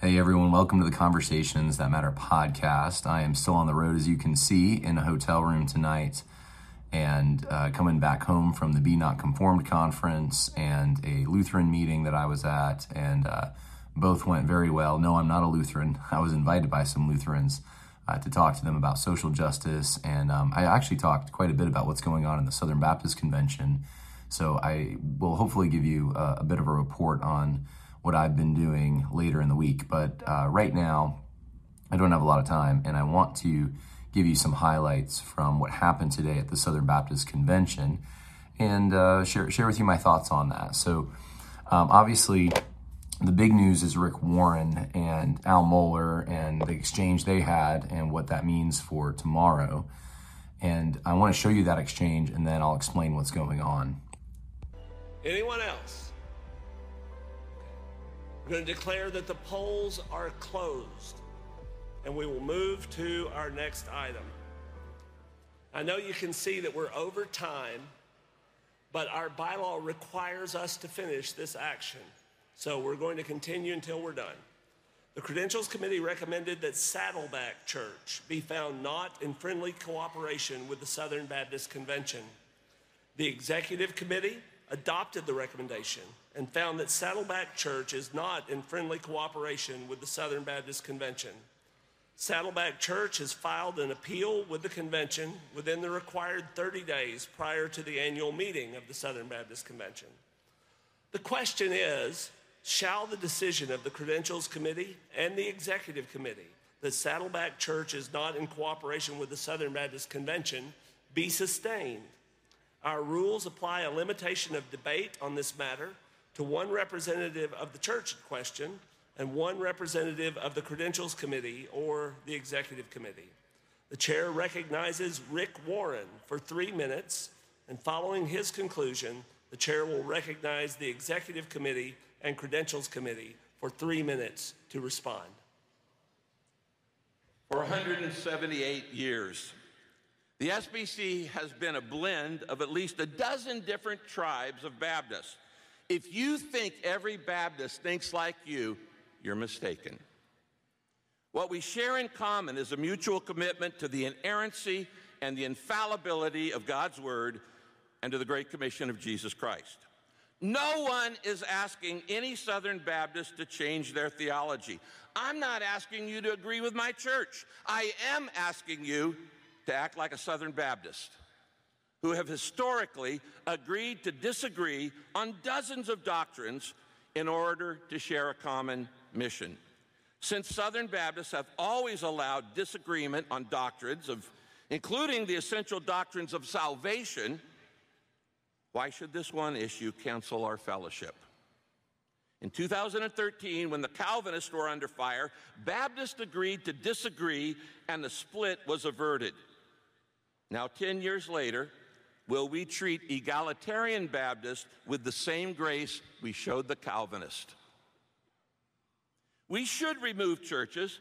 Hey everyone, welcome to the Conversations That Matter podcast. I am still on the road, as you can see, in a hotel room tonight and uh, coming back home from the Be Not Conformed conference and a Lutheran meeting that I was at, and uh, both went very well. No, I'm not a Lutheran. I was invited by some Lutherans uh, to talk to them about social justice, and um, I actually talked quite a bit about what's going on in the Southern Baptist Convention. So I will hopefully give you a, a bit of a report on what I've been doing later in the week. But uh, right now, I don't have a lot of time, and I want to give you some highlights from what happened today at the Southern Baptist Convention and uh, share, share with you my thoughts on that. So, um, obviously, the big news is Rick Warren and Al Mohler and the exchange they had and what that means for tomorrow. And I want to show you that exchange and then I'll explain what's going on. Anyone else? We're going to declare that the polls are closed and we will move to our next item. I know you can see that we're over time, but our bylaw requires us to finish this action. So we're going to continue until we're done. The Credentials Committee recommended that Saddleback Church be found not in friendly cooperation with the Southern Baptist Convention. The Executive Committee adopted the recommendation and found that Saddleback Church is not in friendly cooperation with the Southern Baptist Convention. Saddleback Church has filed an appeal with the convention within the required 30 days prior to the annual meeting of the Southern Baptist Convention. The question is shall the decision of the Credentials Committee and the Executive Committee that Saddleback Church is not in cooperation with the Southern Baptist Convention be sustained? Our rules apply a limitation of debate on this matter to one representative of the church in question and one representative of the Credentials Committee or the Executive Committee. The chair recognizes Rick Warren for three minutes, and following his conclusion, the chair will recognize the Executive Committee and Credentials Committee for three minutes to respond. For 178 years, the SBC has been a blend of at least a dozen different tribes of Baptists if you think every Baptist thinks like you, you're mistaken. What we share in common is a mutual commitment to the inerrancy and the infallibility of God's Word and to the Great Commission of Jesus Christ. No one is asking any Southern Baptist to change their theology. I'm not asking you to agree with my church. I am asking you to act like a Southern Baptist who have historically agreed to disagree on dozens of doctrines in order to share a common mission. Since Southern Baptists have always allowed disagreement on doctrines of including the essential doctrines of salvation, why should this one issue cancel our fellowship? In 2013, when the Calvinists were under fire, Baptists agreed to disagree and the split was averted. Now, 10 years later, will we treat egalitarian Baptists with the same grace we showed the Calvinist. We should remove churches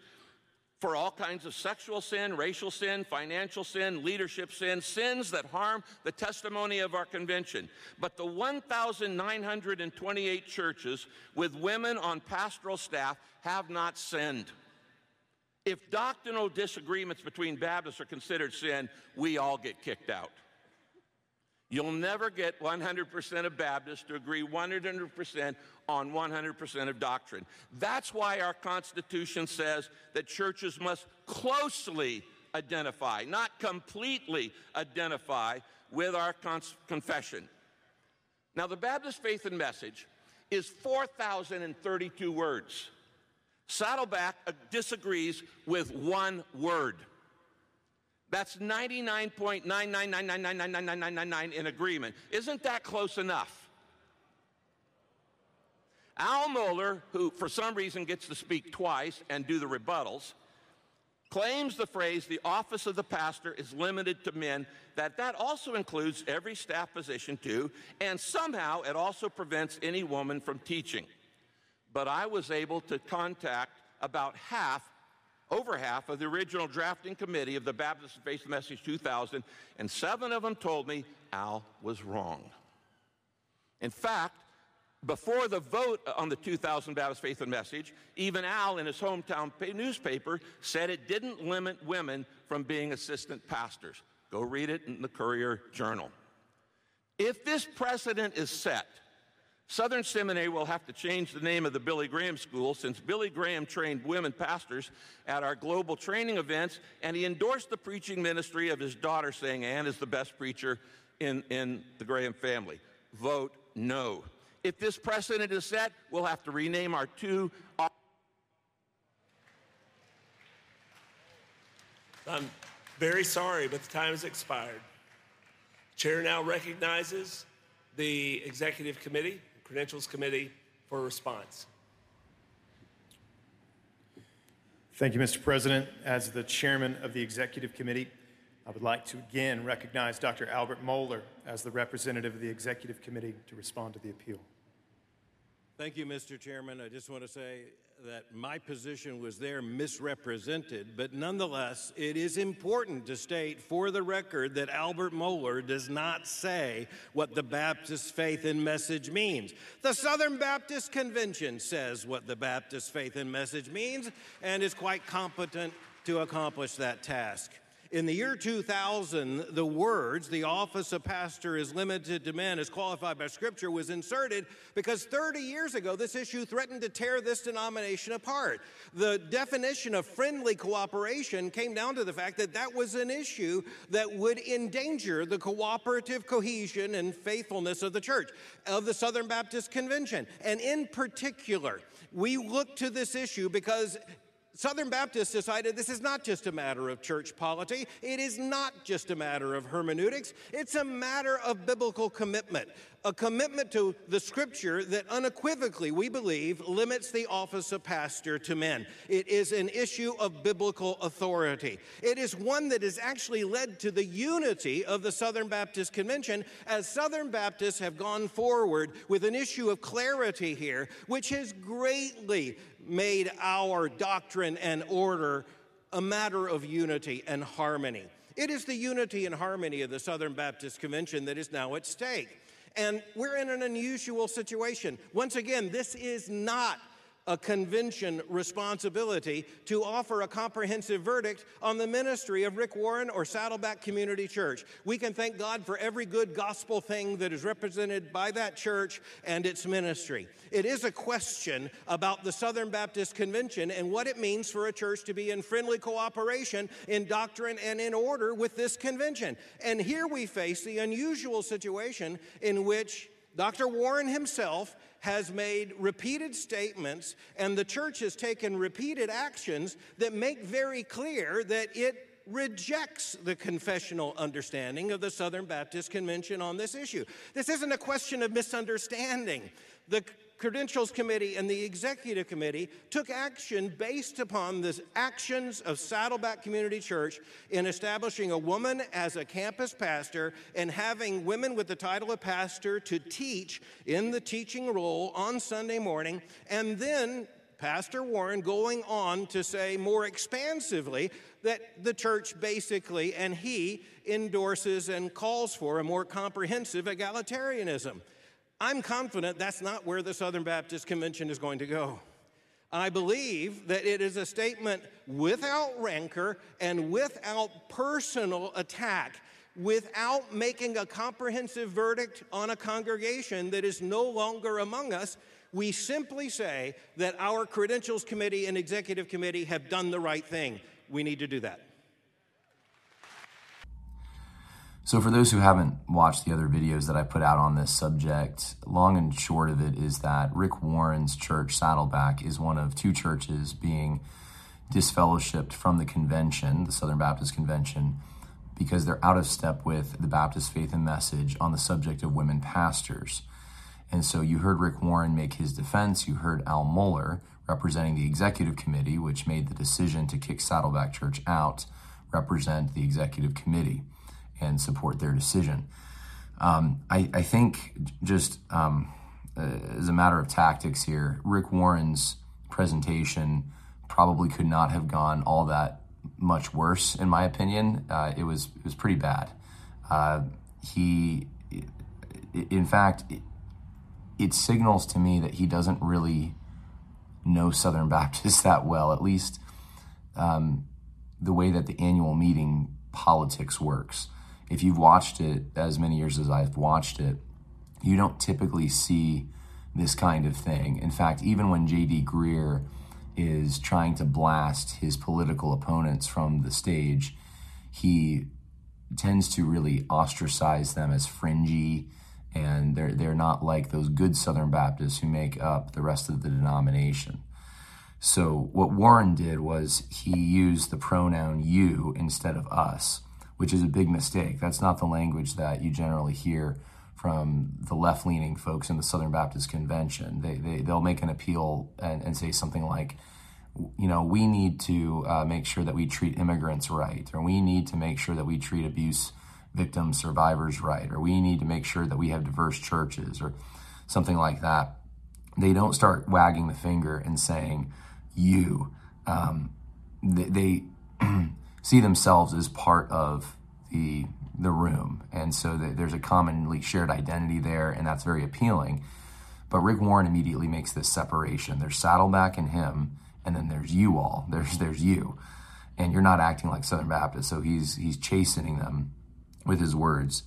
for all kinds of sexual sin, racial sin, financial sin, leadership sin, sins that harm the testimony of our convention. But the 1,928 churches with women on pastoral staff have not sinned. If doctrinal disagreements between Baptists are considered sin, we all get kicked out. You'll never get 100% of Baptists to agree 100% on 100% of doctrine. That's why our Constitution says that churches must closely identify, not completely identify with our confession. Now, the Baptist Faith and Message is 4,032 words. Saddleback uh, disagrees with one word. That's 99.999999999 in agreement. Isn't that close enough? Al Mohler, who for some reason gets to speak twice and do the rebuttals, claims the phrase the office of the pastor is limited to men that that also includes every staff position too and somehow it also prevents any woman from teaching but i was able to contact about half over half of the original drafting committee of the baptist faith and message 2000 and seven of them told me al was wrong in fact before the vote on the 2000 Baptist Faith and Message, even Al in his hometown newspaper said it didn't limit women from being assistant pastors. Go read it in the Courier Journal. If this precedent is set, Southern Seminary will have to change the name of the Billy Graham School since Billy Graham trained women pastors at our global training events, and he endorsed the preaching ministry of his daughter, saying Ann is the best preacher in, in the Graham family. Vote no. If this precedent is set, we'll have to rename our two. I'm very sorry, but the time has expired. Chair now recognizes the Executive Committee, Credentials Committee, for a response. Thank you, Mr. President. As the chairman of the Executive Committee, I would like to again recognize Dr. Albert Mohler as the representative of the Executive Committee to respond to the appeal. Thank you, Mr. Chairman. I just want to say that my position was there misrepresented, but nonetheless, it is important to state for the record that Albert Mohler does not say what the Baptist faith and message means. The Southern Baptist Convention says what the Baptist faith and message means and is quite competent to accomplish that task. In the year 2000, the words, the office of pastor is limited to men as qualified by Scripture, was inserted because 30 years ago, this issue threatened to tear this denomination apart. The definition of friendly cooperation came down to the fact that that was an issue that would endanger the cooperative cohesion and faithfulness of the church, of the Southern Baptist Convention. And in particular, we look to this issue because Southern Baptists decided this is not just a matter of church polity, it is not just a matter of hermeneutics, it's a matter of biblical commitment. A commitment to the scripture that unequivocally, we believe, limits the office of pastor to men. It is an issue of biblical authority. It is one that has actually led to the unity of the Southern Baptist Convention as Southern Baptists have gone forward with an issue of clarity here, which has greatly made our doctrine and order a matter of unity and harmony. It is the unity and harmony of the Southern Baptist Convention that is now at stake. And we're in an unusual situation. Once again, this is not a convention responsibility to offer a comprehensive verdict on the ministry of Rick Warren or Saddleback Community Church. We can thank God for every good gospel thing that is represented by that church and its ministry. It is a question about the Southern Baptist Convention and what it means for a church to be in friendly cooperation in doctrine and in order with this convention. And here we face the unusual situation in which Dr. Warren himself has made repeated statements, and the church has taken repeated actions that make very clear that it rejects the confessional understanding of the Southern Baptist Convention on this issue. This isn't a question of misunderstanding. The Credentials Committee and the Executive Committee took action based upon the actions of Saddleback Community Church in establishing a woman as a campus pastor and having women with the title of pastor to teach in the teaching role on Sunday morning, and then Pastor Warren going on to say more expansively that the church basically and he endorses and calls for a more comprehensive egalitarianism. I'm confident that's not where the Southern Baptist Convention is going to go. I believe that it is a statement without rancor and without personal attack, without making a comprehensive verdict on a congregation that is no longer among us. We simply say that our credentials committee and executive committee have done the right thing. We need to do that. So, for those who haven't watched the other videos that I put out on this subject, long and short of it is that Rick Warren's church, Saddleback, is one of two churches being disfellowshipped from the convention, the Southern Baptist Convention, because they're out of step with the Baptist faith and message on the subject of women pastors. And so you heard Rick Warren make his defense. You heard Al Mohler, representing the executive committee, which made the decision to kick Saddleback Church out, represent the executive committee and support their decision. Um, I, I, think just um, uh, as a matter of tactics here, Rick Warren's presentation probably could not have gone all that much worse, in my opinion. Uh, it was it was pretty bad. Uh, he, in fact, it, it signals to me that he doesn't really know Southern Baptists that well. At least um, the way that the annual meeting politics works. If you've watched it as many years as I've watched it, you don't typically see this kind of thing. In fact, even when J.D. Greear is trying to blast his political opponents from the stage, he tends to really ostracize them as fringy, and they're they're not like those good Southern Baptists who make up the rest of the denomination. So what Warren did was he used the pronoun you instead of us, which is a big mistake. That's not the language that you generally hear from the left leaning folks in the Southern Baptist Convention. They, they, they'll make an appeal and, and say something like, you know, we need to uh, make sure that we treat immigrants right, or we need to make sure that we treat abuse victims, survivors right, or we need to make sure that we have diverse churches, or something like that. They don't start wagging the finger and saying, you. Um, they, they see themselves as part of the the room, and so there's a commonly shared identity there, and that's very appealing. But Rick Warren immediately makes this separation. There's Saddleback and him, and then there's you all. There's there's you, and you're not acting like Southern Baptist. So he's he's chastening them with his words.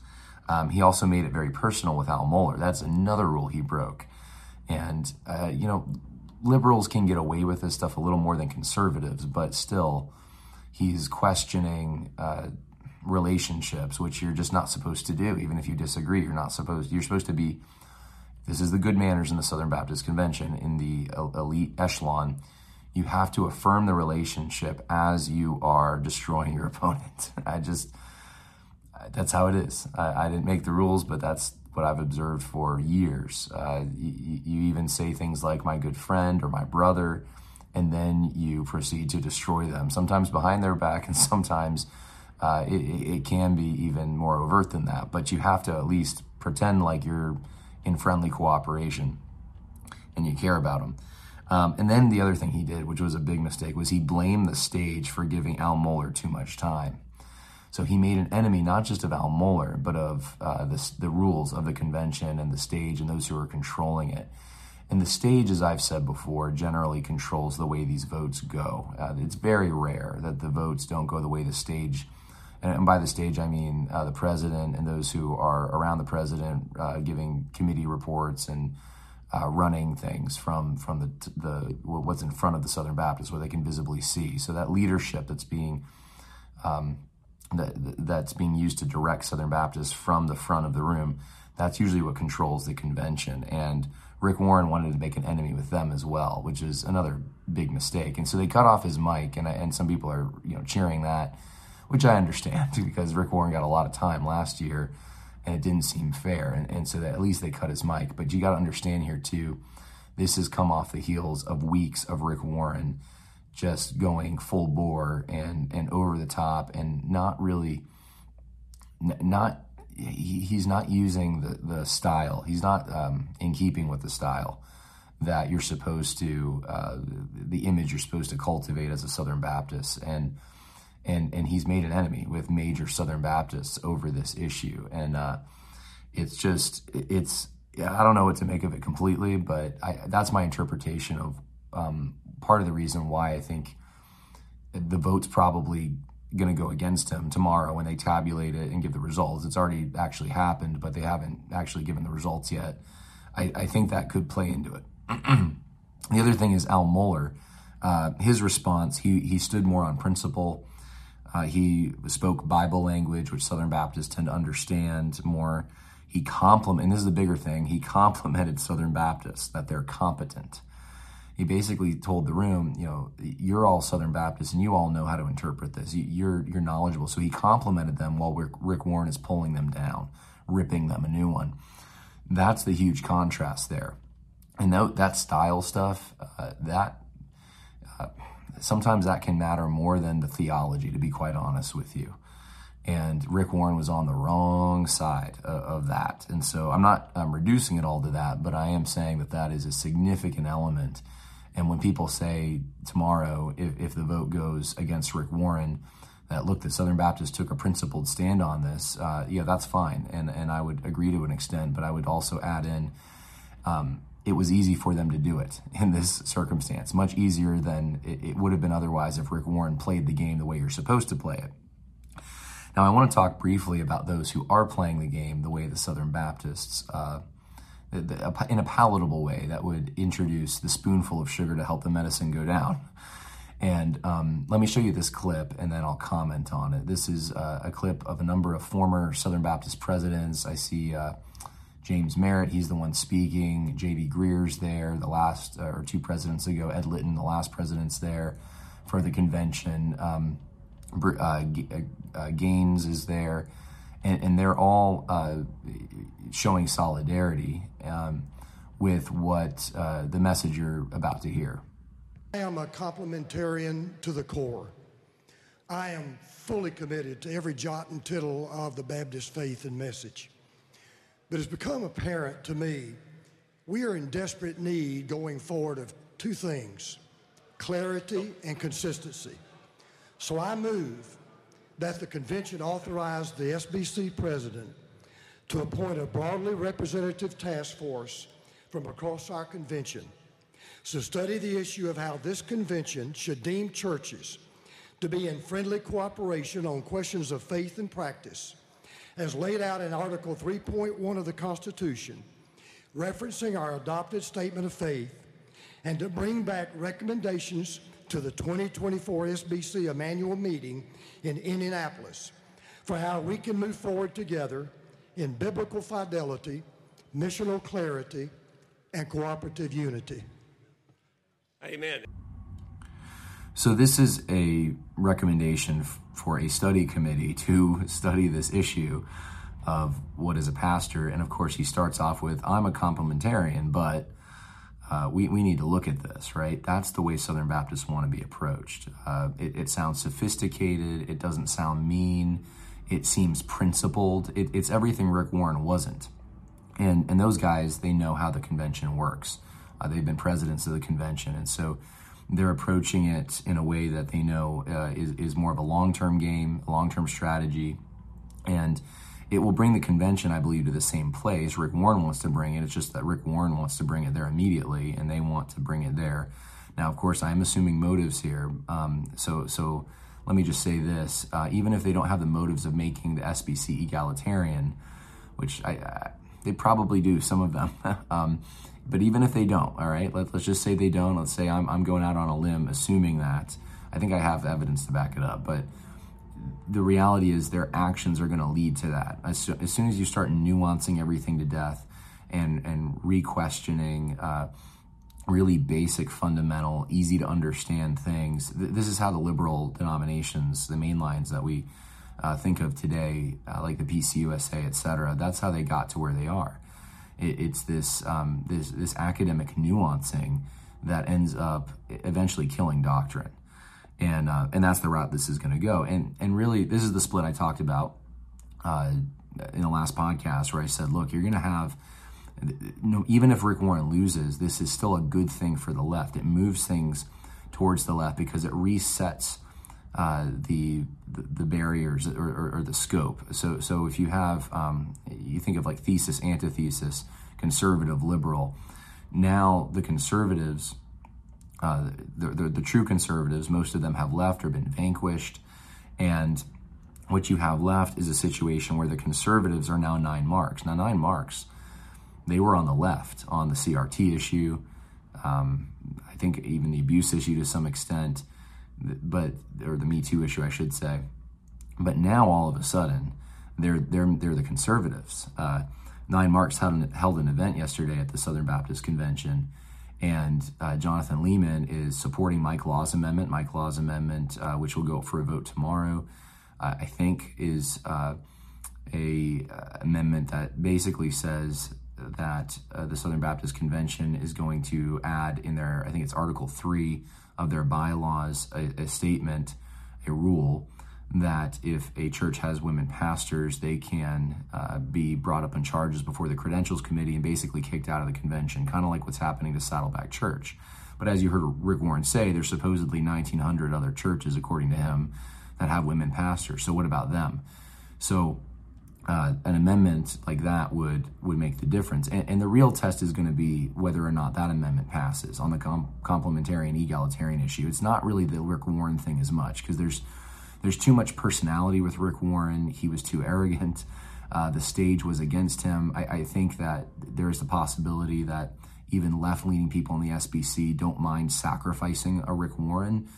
Um, he also made it very personal with Al Mohler. That's another rule he broke. And uh, you know, liberals can get away with this stuff a little more than conservatives, but still, he's questioning. Uh, relationships, which you're just not supposed to do. Even if you disagree, you're not supposed. You're supposed to be. This is the good manners in the Southern Baptist Convention in the elite echelon. You have to affirm the relationship as you are destroying your opponent. I just. That's how it is. I, I didn't make the rules, but that's what I've observed for years. Uh, you, you even say things like "my good friend" or "my brother," and then you proceed to destroy them. Sometimes behind their back, and sometimes uh, it, it can be even more overt than that, but you have to at least pretend like you're in friendly cooperation and you care about them. Um, and then the other thing he did, which was a big mistake, was he blamed the stage for giving Al Mohler too much time. So he made an enemy not just of Al Mohler, but of uh, the, the rules of the convention and the stage and those who are controlling it. And the stage, as I've said before, generally controls the way these votes go. Uh, it's very rare that the votes don't go the way the stage and by the stage I mean uh, the president and those who are around the president, uh, giving committee reports and uh, running things from from the the what's in front of the Southern Baptists, where they can visibly see. So that leadership that's being um, that that's being used to direct Southern Baptists from the front of the room, that's usually what controls the convention. And Rick Warren wanted to make an enemy with them as well, which is another big mistake. And so they cut off his mic, and and some people are you know cheering that which I understand because Rick Warren got a lot of time last year and it didn't seem fair. And, and so that at least they cut his mic. But you got to understand here, too, this has come off the heels of weeks of Rick Warren just going full bore and, and over the top and not really, not, he, he's not using the, the style. He's not um, in keeping with the style that you're supposed to, uh, the image you're supposed to cultivate as a Southern Baptist. And, and and he's made an enemy with major Southern Baptists over this issue, and uh, it's just it's I don't know what to make of it completely, but I, that's my interpretation of um, part of the reason why I think the vote's probably going to go against him tomorrow when they tabulate it and give the results. It's already actually happened, but they haven't actually given the results yet. I, I think that could play into it. the other thing is Al Mohler. Uh, his response, he he stood more on principle Uh, he spoke Bible language, which Southern Baptists tend to understand more. He compliment, and this is the bigger thing, he complimented Southern Baptists that they're competent. He basically told the room, you know, you're all Southern Baptists and you all know how to interpret this. You're you're knowledgeable. So he complimented them while Rick Warren is pulling them down, ripping them a new one. That's the huge contrast there. And that, that style stuff, uh, that uh, sometimes that can matter more than the theology, to be quite honest with you. And Rick Warren was on the wrong side of, of that. And so I'm not I'm reducing it all to that, but I am saying that that is a significant element. And when people say tomorrow, if, if the vote goes against Rick Warren, that look, the Southern Baptists took a principled stand on this, uh, yeah, that's fine. And, and I would agree to an extent, but I would also add in um, it was easy for them to do it in this circumstance, much easier than it, it would have been otherwise if Rick Warren played the game the way you're supposed to play it. Now, I want to talk briefly about those who are playing the game the way the Southern Baptists, uh, in a palatable way that would introduce the spoonful of sugar to help the medicine go down. And um, let me show you this clip and then I'll comment on it. This is uh, a clip of a number of former Southern Baptist presidents. I see uh, James Merritt, he's the one speaking. J.D. Greear's there, the last, uh, or two presidents ago. Ed Litton, the last president's there for the convention. Um, uh, uh, Gaines is there. And, and they're all uh, showing solidarity um, with what uh, the message you're about to hear. I am a complementarian to the core. I am fully committed to every jot and tittle of the Baptist faith and message. But it's become apparent to me we are in desperate need going forward of two things clarity and consistency. So I move that the convention authorize the SBC president to appoint a broadly representative task force from across our convention to study the issue of how this convention should deem churches to be in friendly cooperation on questions of faith and practice as laid out in Article 3.1 of the Constitution, referencing our adopted statement of faith, and to bring back recommendations to the 2024 SBC Emmanuel meeting in Indianapolis for how we can move forward together in biblical fidelity, missional clarity, and cooperative unity. Amen. So, this is a recommendation for a study committee to study this issue of what is a pastor. And of course, he starts off with, I'm a complementarian, but uh, we, we need to look at this, right? That's the way Southern Baptists want to be approached. Uh, it, it, sounds sophisticated, it doesn't sound mean, it seems principled. It, it's everything Rick Warren wasn't. And, and those guys, they know how the convention works. Uh, they've been presidents of the convention. And so they're approaching it in a way that they know uh, is, is more of a long term game, a long term strategy. And it will bring the convention, I believe, to the same place. Rick Warren wants to bring it. It's just that Rick Warren wants to bring it there immediately, and they want to bring it there. Now, of course, I'm assuming motives here. Um, so, so let me just say this: uh, even if they don't have the motives of making the SBC egalitarian, which I, I they probably do, some of them. um, but even if they don't, all right, let, let's just say they don't. Let's say I'm, I'm going out on a limb assuming that. I think I have evidence to back it up. But the reality is their actions are going to lead to that. As, as, soon as you start nuancing everything to death and, and re-questioning uh, really basic, fundamental, easy to understand things, th- this is how the liberal denominations, the main lines that we uh, think of today, uh, like the PCUSA, et cetera, that's how they got to where they are. It, it's this, um, this, this academic nuancing that ends up eventually killing doctrine. And, uh, and that's the route this is going to go. And, and really, this is the split I talked about uh, in the last podcast where I said, look, you're going to have, know, even if Rick Warren loses, this is still a good thing for the left. It moves things towards the left because it resets uh, the, the, the barriers or, or, or, the scope. So so if you have um, you think of like thesis, antithesis, conservative, liberal. Now the conservatives, uh, the, the, the true conservatives, most of them have left or been vanquished, and what you have left is a situation where the conservatives are now nine marks. Now nine marks, they were on the left on the CRT issue. Um, I think even the abuse issue to some extent, but or the Me Too issue, I should say. But now all of a sudden, they're they're they're the conservatives. Uh, Nine Marks held an, held an event yesterday at the Southern Baptist Convention, and uh, Jonathan Leeman is supporting Mike Law's amendment. Mike Law's amendment, uh, which will go up for a vote tomorrow, uh, I think is uh, a uh, amendment that basically says that uh, the Southern Baptist Convention is going to add in their, I think it's Article Three of their bylaws, a, a statement, a rule that if a church has women pastors, they can uh, be brought up on charges before the credentials committee and basically kicked out of the convention, kind of like what's happening to Saddleback Church. But as you heard Rick Warren say, there's supposedly 1,900 other churches, according to him, that have women pastors. So what about them? So uh, an amendment like that would would make the difference. And, and the real test is going to be whether or not that amendment passes on the com- complementarian egalitarian issue. It's not really the Rick Warren thing as much because there's there's too much personality with Rick Warren. He was too arrogant. Uh, the stage was against him. I, I think that there is the possibility that even left leaning people in the SBC don't mind sacrificing a Rick Warren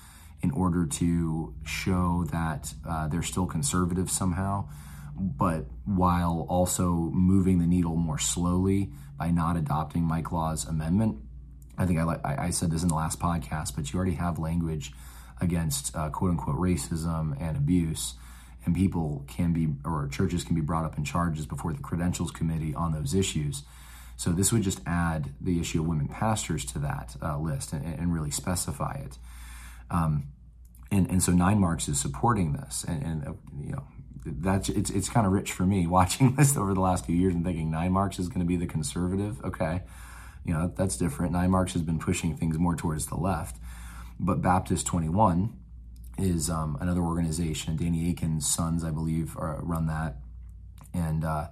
in order to show that uh, they're still conservative somehow, but while also moving the needle more slowly by not adopting Mike Law's amendment. I think I, I said this in the last podcast, but you already have language against uh, quote unquote racism and abuse. And people can be, or churches can be brought up in charges before the credentials committee on those issues. So this would just add the issue of women pastors to that uh, list and, and, really specify it. Um, and, and so Nine Marks is supporting this, and, and uh, you know that's it's it's kind of rich for me watching this over the last few years and thinking Nine Marks is going to be the conservative. Okay, you know that's different. Nine Marks has been pushing things more towards the left, but Baptist 21 is um, another organization. Danny Akin's sons, I believe, are, run that. And uh,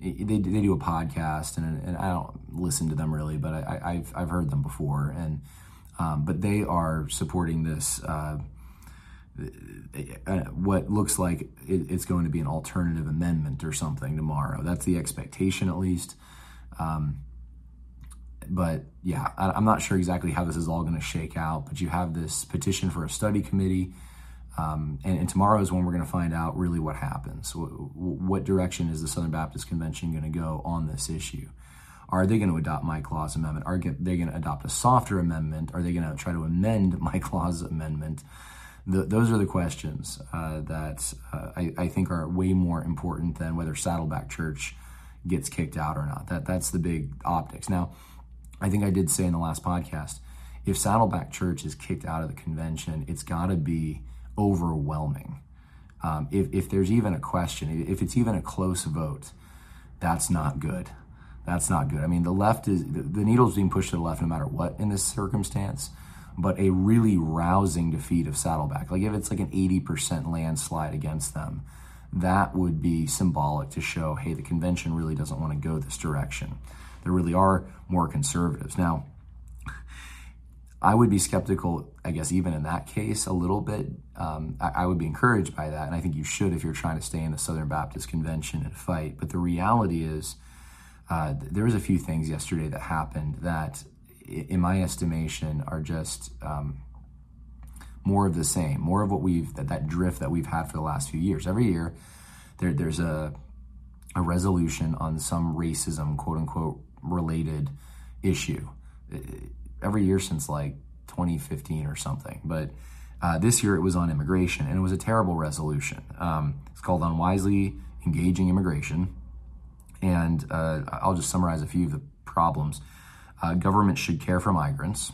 they, they do a podcast, and, and I don't listen to them really, but I, have I've heard them before. And um, But they are supporting this. Uh, uh, what looks like it's going to be an alternative amendment or something tomorrow. That's the expectation, at least. Um, but yeah, I, am not sure exactly how this is all going to shake out. But you have this petition for a study committee, um, and, and, tomorrow is when we're going to find out really what happens. What, what direction is the Southern Baptist Convention going to go on this issue? Are they going to adopt Mike Law's amendment? Are they going to adopt a softer amendment? Are they going to try to amend Mike Law's amendment? The, those are the questions uh, that uh, I, I, think are way more important than whether Saddleback Church gets kicked out or not. That that's the big optics. Now, I think I did say in the last podcast, if Saddleback Church is kicked out of the convention, it's got to be overwhelming. Um, if, if there's even a question, if it's even a close vote, that's not good. That's not good. I mean, the left is the, the needle's being pushed to the left no matter what in this circumstance. But a really rousing defeat of Saddleback, like if it's like an 80% landslide against them, that would be symbolic to show, hey, the convention really doesn't want to go this direction there really are more conservatives. Now, I would be skeptical, I guess, even in that case, a little bit. Um, I, I, would be encouraged by that, and I think you should if you're trying to stay in the Southern Baptist Convention and fight. But the reality is, uh, there was a few things yesterday that happened that, in my estimation, are just um, more of the same, more of what we've that, that drift that we've had for the last few years. Every year, there, there's a a resolution on some racism, quote unquote, related issue every year since like 2015 or something. But uh, this year it was on immigration, and it was a terrible resolution. Um, it's called On Wisely Engaging Immigration. And uh, I'll just summarize a few of the problems. Uh, government should care for migrants,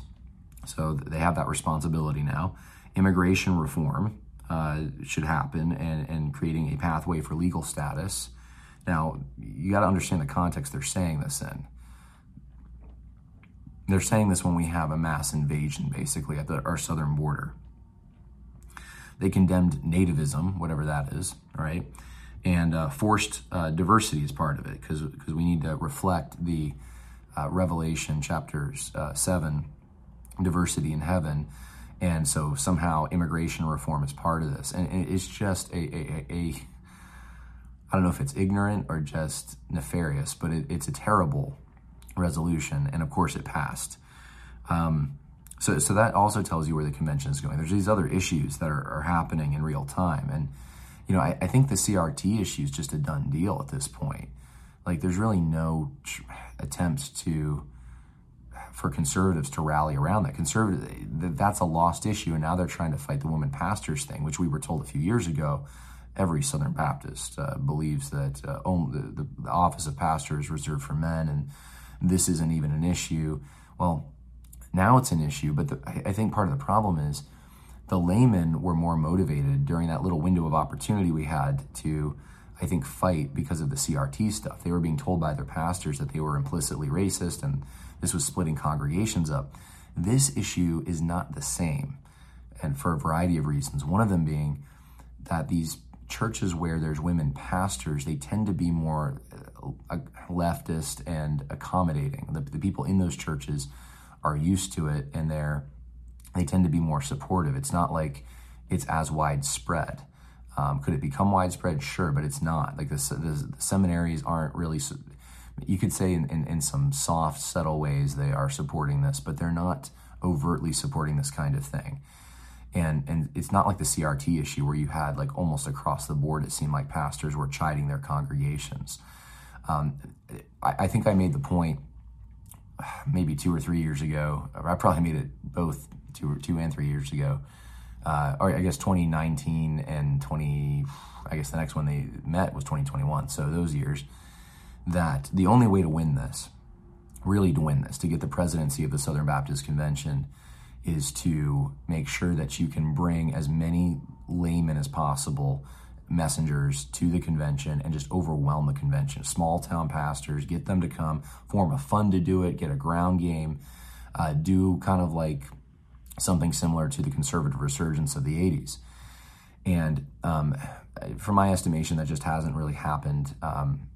so they have that responsibility now. Immigration reform uh, should happen and, and creating a pathway for legal status. Now, you got to understand the context they're saying this in. They're saying this when we have a mass invasion, basically, at the, our southern border. They condemned nativism, whatever that is, right? And uh, forced uh, diversity is part of it because we need to reflect the uh, Revelation chapters uh, 7, diversity in heaven. And so somehow immigration reform is part of this. And it's just a, a, a, a I don't know if it's ignorant or just nefarious, but it, it's a terrible resolution, and of course it passed. Um, so, so that also tells you where the convention is going. There's these other issues that are, are happening in real time, and you know, I, I think the CRT issue is just a done deal at this point. Like, there's really no tr- attempts to for conservatives to rally around that. Conservative, that's a lost issue, and now they're trying to fight the woman pastors thing, which we were told a few years ago. Every Southern Baptist uh, believes that uh, only the, the office of pastor is reserved for men, and this isn't even an issue. Well, now it's an issue, but the, I think part of the problem is the laymen were more motivated during that little window of opportunity we had to, I think, fight because of the CRT stuff. They were being told by their pastors that they were implicitly racist and this was splitting congregations up. This issue is not the same, and for a variety of reasons. One of them being that these churches where there's women pastors, they tend to be more leftist and accommodating. The, the people in those churches are used to it and they're they tend to be more supportive. It's not like it's as widespread. Um, could it become widespread? Sure, but it's not. Like the, the, the seminaries aren't really. You could say in, in, in, some soft, subtle ways they are supporting this, but they're not overtly supporting this kind of thing. And and it's not like the CRT issue where you had like almost across the board. It seemed like pastors were chiding their congregations. Um, I, I think I made the point maybe two or three years ago. I probably made it both two, or two and three years ago. Uh, or I guess 2019 and 20, I guess the next one they met was 2021. So those years, that the only way to win this, really to win this, to get the presidency of the Southern Baptist Convention, is to make sure that you can bring as many laymen as possible messengers to the convention and just overwhelm the convention. Small town pastors, get them to come, form a fund to do it, get a ground game, uh, do kind of like something similar to the conservative resurgence of the 80s. And um, from my estimation, that just hasn't really happened. Um,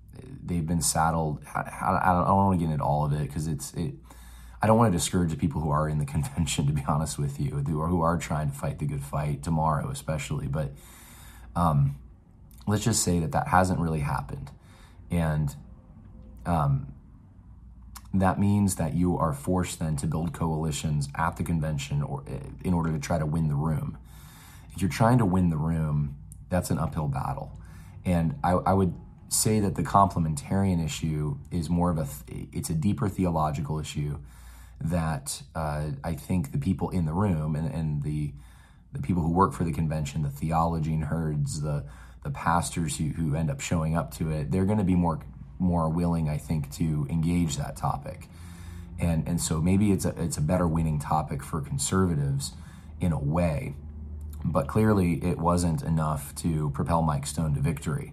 they've been saddled. I, I, don't, want to get into all of it because it's it. I don't want to discourage the people who are in the convention, to be honest with you, who are, who are trying to fight the good fight tomorrow, especially. But um, let's just say that that hasn't really happened, and um, that means that you are forced then to build coalitions at the convention or eh, in order to try to win the room. If you're trying to win the room, that's an uphill battle. And I, I would say that the complementarian issue is more of a it's a deeper theological issue that uh, I think the people in the room and, and the the people who work for the convention, the theology nerds, the the pastors who, who end up showing up to it, they're going to be more more willing, I think, to engage that topic. And, and so maybe it's a, it's a better winning topic for conservatives in a way. But clearly, it wasn't enough to propel Mike Stone to victory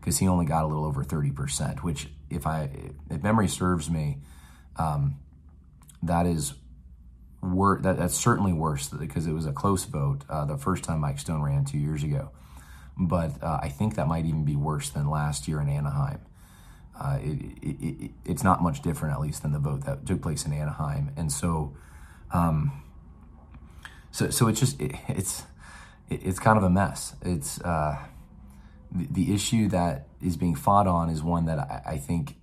because he only got a little over 30%, which, if, I, if memory serves me, um, that is wor- that, that's certainly worse because it was a close vote uh, the first time Mike Stone ran two years ago. But uh, I think that might even be worse than last year in Anaheim uh, it, it, it, it's not much different, at least, than the vote that took place in Anaheim. And so, um, so, so it's just it's it's kind of a mess. It's uh, the, the, issue that is being fought on is one that I, I think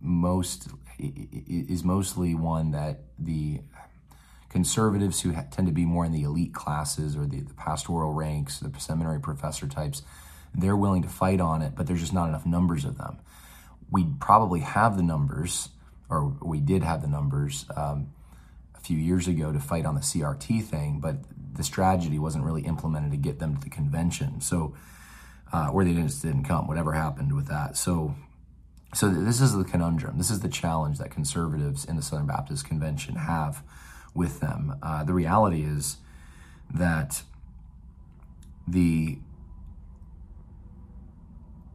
most is mostly one that the conservatives who tend to be more in the elite classes or the, the pastoral ranks, the seminary professor types, they're willing to fight on it, but there's just not enough numbers of them we probably have the numbers, or we did have the numbers um, a few years ago to fight on the CRT thing, but the strategy wasn't really implemented to get them to the convention. So, uh, or they just didn't come. Whatever happened with that. So, so this is the conundrum. This is the challenge that conservatives in the Southern Baptist Convention have with them. Uh, the reality is that the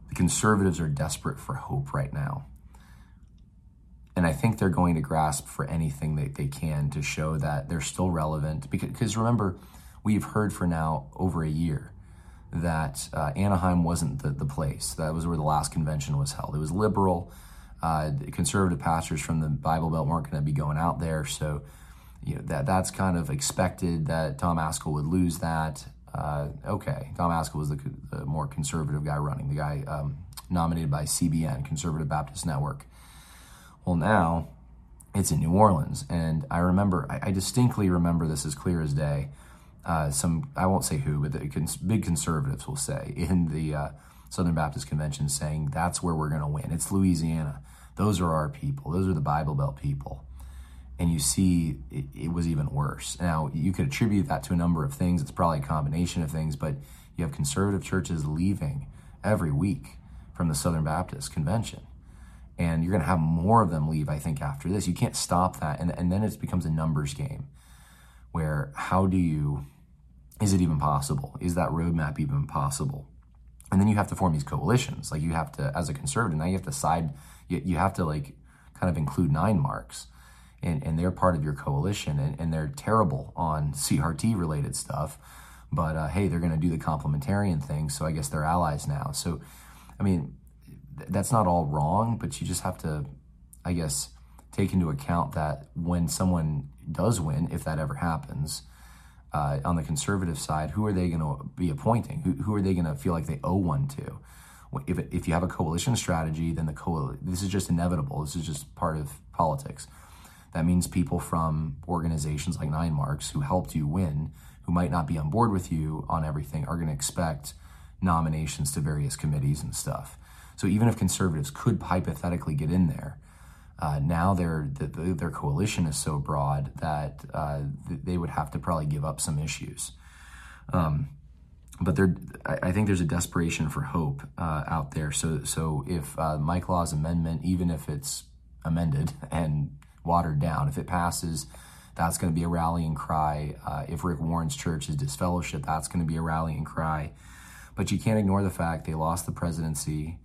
the conservatives are desperate for hope right now. And I think they're going to grasp for anything that they can to show that they're still relevant. Because remember, we've heard for now over a year that uh, Anaheim wasn't the, the place. That was where the last convention was held. It was liberal. Uh, conservative pastors from the Bible Belt weren't going to be going out there. So, you know, that that's kind of expected that Tom Ascol would lose that uh, okay, Tom Ascol was the, the, more conservative guy running, the guy um, nominated by CBN, Conservative Baptist Network. Well, now it's in New Orleans, and I remember, I, I distinctly remember this as clear as day. uh, some I won't say who, but the cons- big conservatives will say in the uh, Southern Baptist Convention, saying that's where we're going to win. It's Louisiana. Those are our people. Those are the Bible Belt people. And you see, it, it was even worse. Now you could attribute that to a number of things. It's probably a combination of things, but you have conservative churches leaving every week from the Southern Baptist Convention. And you're going to have more of them leave, I think, after this. You can't stop that. And, and then it becomes a numbers game where how do you, is it even possible? Is that roadmap even possible? And then you have to form these coalitions. Like you have to, as a conservative, now you have to side, you, you have to like kind of include nine marks. And, and they're part of your coalition and, and they're terrible on CRT related stuff. But uh, hey, they're going to do the complementarian thing. So I guess they're allies now. So, I mean, that's not all wrong, but you just have to, I guess, take into account that when someone does win, if that ever happens, uh, on the conservative side, who are they going to be appointing? Who, who are they going to feel like they owe one to? If, if you have a coalition strategy, then the coal this is just inevitable. This is just part of politics. That means people from organizations like Nine Marks who helped you win, who might not be on board with you on everything, are going to expect nominations to various committees and stuff. So even if conservatives could hypothetically get in there, uh, now their the, their coalition is so broad that uh, they would have to probably give up some issues. Um, but there, I think there's a desperation for hope uh, out there. So, so if uh, Mike Law's amendment, even if it's amended and watered down, if it passes, that's going to be a rallying cry. Uh, if Rick Warren's church is disfellowship, that's going to be a rallying cry. But you can't ignore the fact they lost the presidency.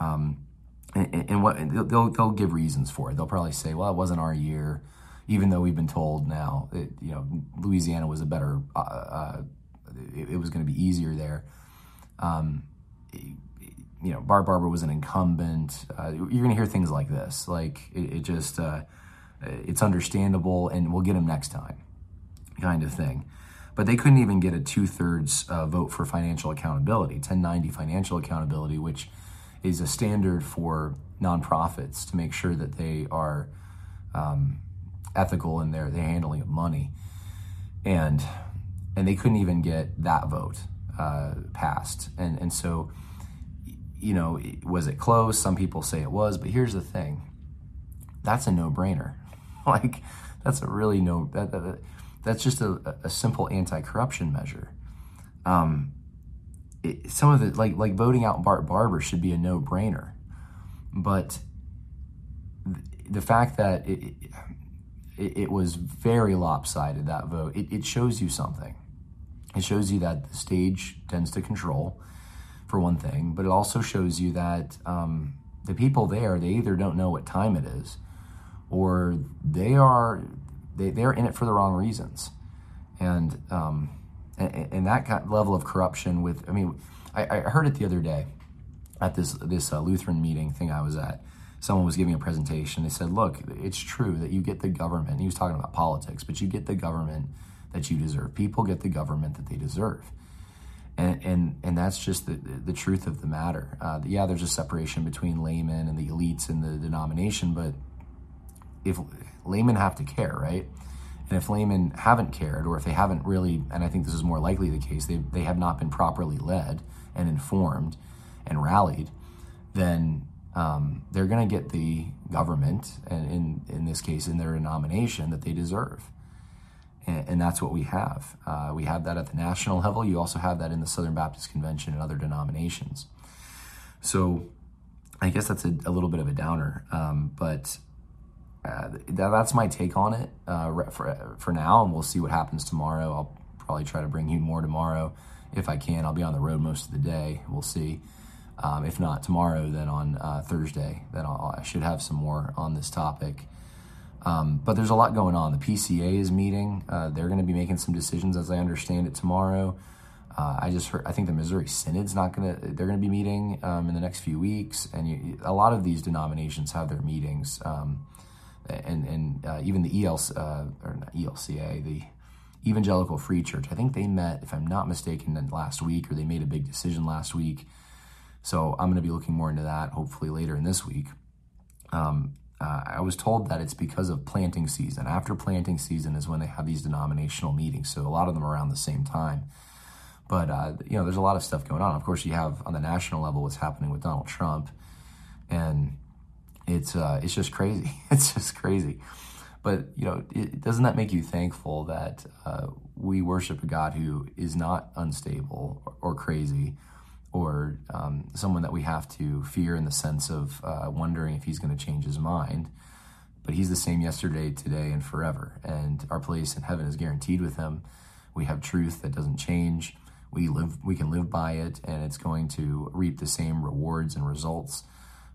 Um, and, and, what they'll they'll give reasons for it. They'll probably say, "Well, it wasn't our year," even though we've been told now that you know Louisiana was a better, uh, uh, it, it, was going to be easier there. Um, you know, Barber was an incumbent. Uh, you're going to hear things like this. Like it, it just, uh, it's understandable, and we'll get him next time, kind of thing. But they couldn't even get a two thirds uh, vote for financial accountability, 1090 financial accountability, which is a standard for nonprofits to make sure that they are um, ethical in their, their handling of money. And and they couldn't even get that vote uh, passed. And and so, you know, was it close? Some people say it was, but here's the thing: that's a no-brainer. like that's a really no. That, that, that's just a, a simple anti-corruption measure. Um, it, some of it, like like voting out Bart Barber, should be a no brainer, but the fact that it, it, it, was very lopsided that vote, it, it shows you something. It shows you that the stage tends to control, for one thing, but it also shows you that um, the people there they either don't know what time it is, or they are they they're in it for the wrong reasons, and um, and, and that kind of level of corruption with, I mean, I, I heard it the other day at this, this uh, Lutheran meeting thing I was at. Someone was giving a presentation. They said, look, it's true that you get the government. He was talking about politics, but you get the government that you deserve. People get the government that they deserve. And, and, and that's just the, the truth of the matter. Uh, yeah, there's a separation between laymen and the elites in the denomination, but if laymen have to care, right? And if laymen haven't cared, or if they haven't really, and I think this is more likely the case, they, they have not been properly led and informed and rallied, then um, they're going to get the government, and in, in this case, in their denomination, that they deserve. And, and that's what we have. Uh, we have that at the national level. You also have that in the Southern Baptist Convention and other denominations. So I guess that's a, a little bit of a downer. Um, but uh, that, that's my take on it uh, for, for now, and we'll see what happens tomorrow. I'll probably try to bring you more tomorrow if I can. I'll be on the road most of the day. We'll see. Um, if not tomorrow, then on uh, Thursday, then I'll, i should have some more on this topic. Um, but there's a lot going on. The PCA is meeting. Uh, they're going to be making some decisions, as I understand it, tomorrow. Uh, I just heard. I think the Missouri Synod's not going to. They're going to be meeting um, in the next few weeks, and you, a lot of these denominations have their meetings. And and uh, even the ELC uh, or not ELCA, the Evangelical Free Church. I think they met, if I'm not mistaken, last week, or they made a big decision last week. So I'm going to be looking more into that hopefully later in this week. Um, uh, I was told that it's because of planting season. After planting season is when they have these denominational meetings. So a lot of them around the same time. But uh, you know, there's a lot of stuff going on. Of course, you have on the national level what's happening with Donald Trump, and it's uh, it's just crazy. It's just crazy. But you know, it, doesn't that make you thankful that uh, we worship a God who is not unstable or, or crazy, or um, someone that we have to fear in the sense of uh, wondering if he's going to change his mind? But he's the same yesterday, today, and forever. And our place in heaven is guaranteed with him. We have truth that doesn't change. We live. We can live by it, and it's going to reap the same rewards and results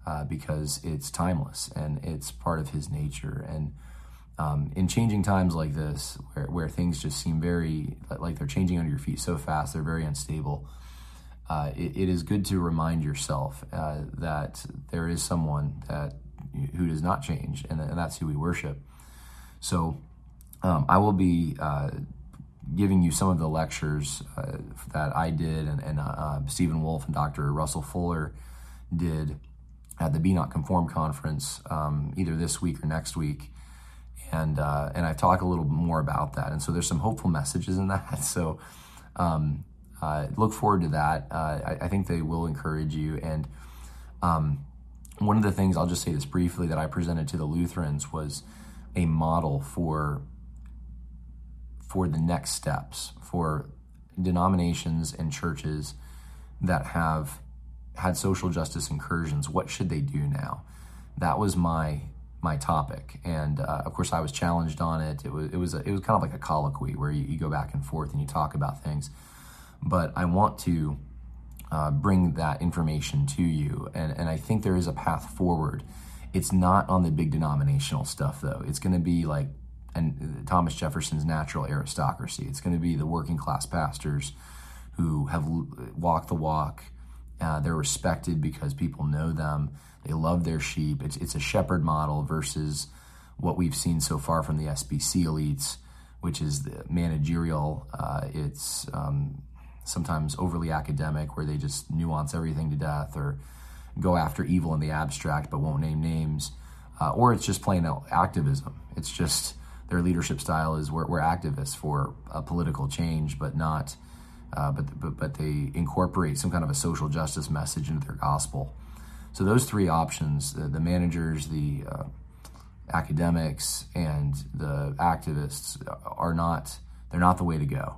uh, because it's timeless and it's part of his nature. And um, in changing times like this, where, where things just seem very like they're changing under your feet so fast, they're very unstable. Uh, it, it is good to remind yourself uh, that there is someone that who does not change, and, and that's who we worship. So, um, I will be uh, giving you some of the lectures uh, that I did, and, and uh, Stephen Wolfe and Dr. Russell Fuller did at the Be Not Conform conference um, either this week or next week. And, uh, and I talk a little more about that. And so there's some hopeful messages in that. So um, uh, look forward to that. Uh, I, I, think they will encourage you. And um, one of the things, I'll just say this briefly, that I presented to the Lutherans was a model for for the next steps for denominations and churches that have had social justice incursions. What should they do now? That was my my topic, and uh, of course I was challenged on it. It was it was a, it was kind of like a colloquy where you, you, go back and forth and you talk about things. But I want to uh, bring that information to you, and and I think there is a path forward. It's not on the big denominational stuff though. It's going to be like and Thomas Jefferson's natural aristocracy. It's going to be the working class pastors who have walked the walk uh, they're respected because people know them. They love their sheep. It's, it's a shepherd model versus what we've seen so far from the SBC elites, which is the managerial. Uh, it's um, sometimes overly academic, where they just nuance everything to death or go after evil in the abstract but won't name names. Uh, or it's just plain activism. It's just their leadership style is we're, we're activists for a political change, but not uh, but, but, but they incorporate some kind of a social justice message into their gospel. So those three options, the, the managers, the uh, academics, and the activists are not, they're not the way to go.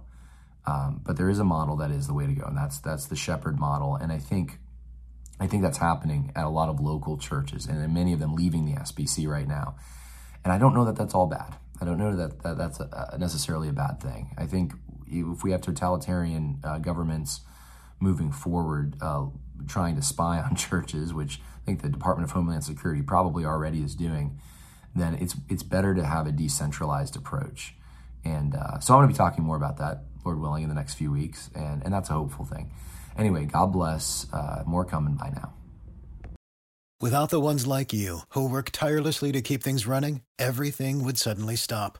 Um, but there is a model that is the way to go, and that's that's the shepherd model. And I think I think that's happening at a lot of local churches, and many of them leaving the SBC right now. And I don't know that that's all bad. I don't know that, that that's a, necessarily a bad thing. I think if we have totalitarian uh, governments moving forward, uh, trying to spy on churches, which I think the Department of Homeland Security probably already is doing, then it's it's better to have a decentralized approach. And uh, so I'm going to be talking more about that, Lord willing, in the next few weeks, and and that's a hopeful thing. Anyway, God bless. Uh, more coming by now. Without the ones like you who work tirelessly to keep things running, everything would suddenly stop